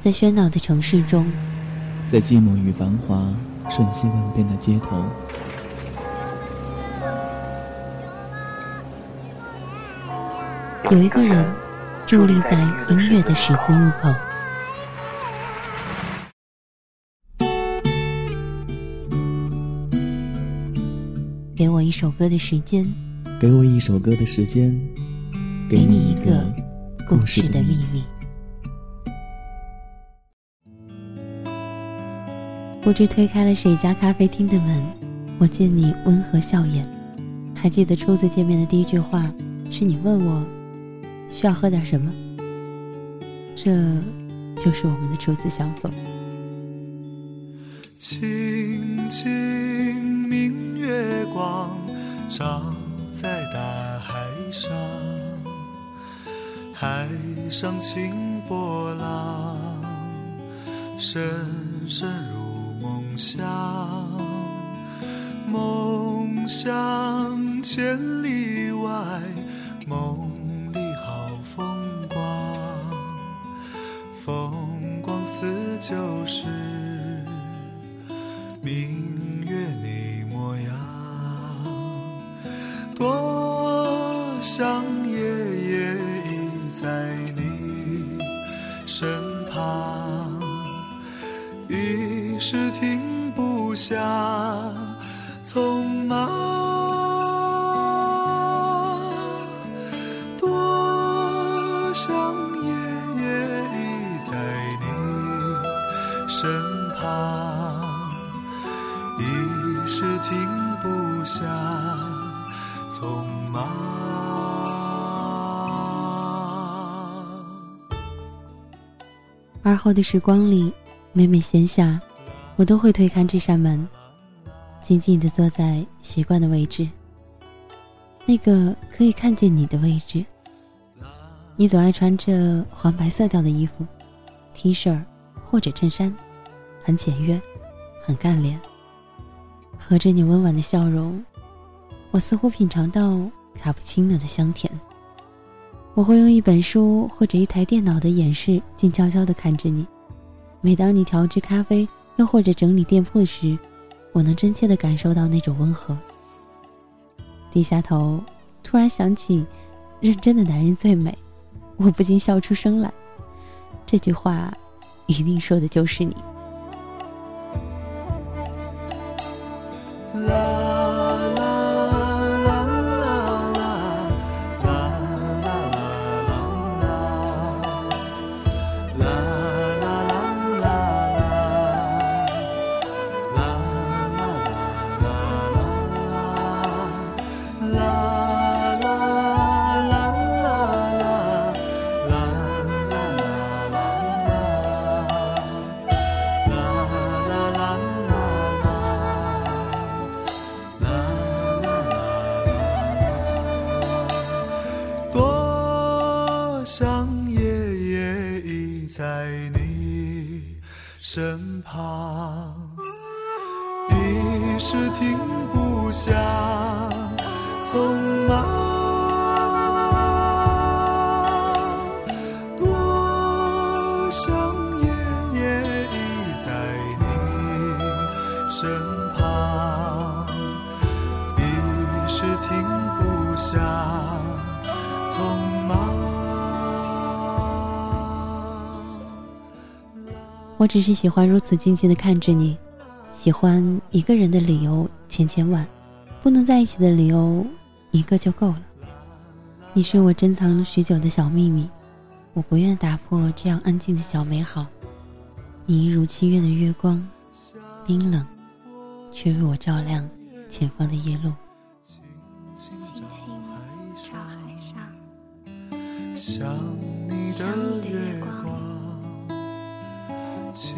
在喧闹的城市中，在寂寞与繁华瞬息万变的街头，有一个人伫立在音乐的十字路口。给我一首歌的时间，给我一首歌的时间，给你一个故事的秘密。不知推开了谁家咖啡厅的门，我见你温和笑颜。还记得初次见面的第一句话，是你问我需要喝点什么。这就是我们的初次相逢。轻轻明月光照在大海上，海上清波浪，深深如梦乡。梦想千里外，梦里好风光，风光似旧时。明月你模样，多想一时停不下匆忙，多想夜夜依在你身旁。一时停不下匆忙。而后的时光里，每每闲暇，我都会推开这扇门，静静地坐在习惯的位置，那个可以看见你的位置。你总爱穿着黄白色调的衣服，T 恤或者衬衫，很简约，很干练。合着你温婉的笑容，我似乎品尝到卡布奇诺的香甜。我会用一本书或者一台电脑的演示，静悄悄地看着你。每当你调制咖啡，又或者整理店铺时，我能真切的感受到那种温和。低下头，突然想起“认真的男人最美”，我不禁笑出声来。这句话，一定说的就是你。想夜夜依在你身旁，一时停不下匆忙。我只是喜欢如此静静的看着你，喜欢一个人的理由千千万，不能在一起的理由一个就够了。你是我珍藏许久的小秘密，我不愿打破这样安静的小美好。你一如七月的月光，冰冷，却为我照亮前方的夜路。轻轻照海上，想你的月光，轻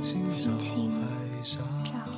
轻照海上，照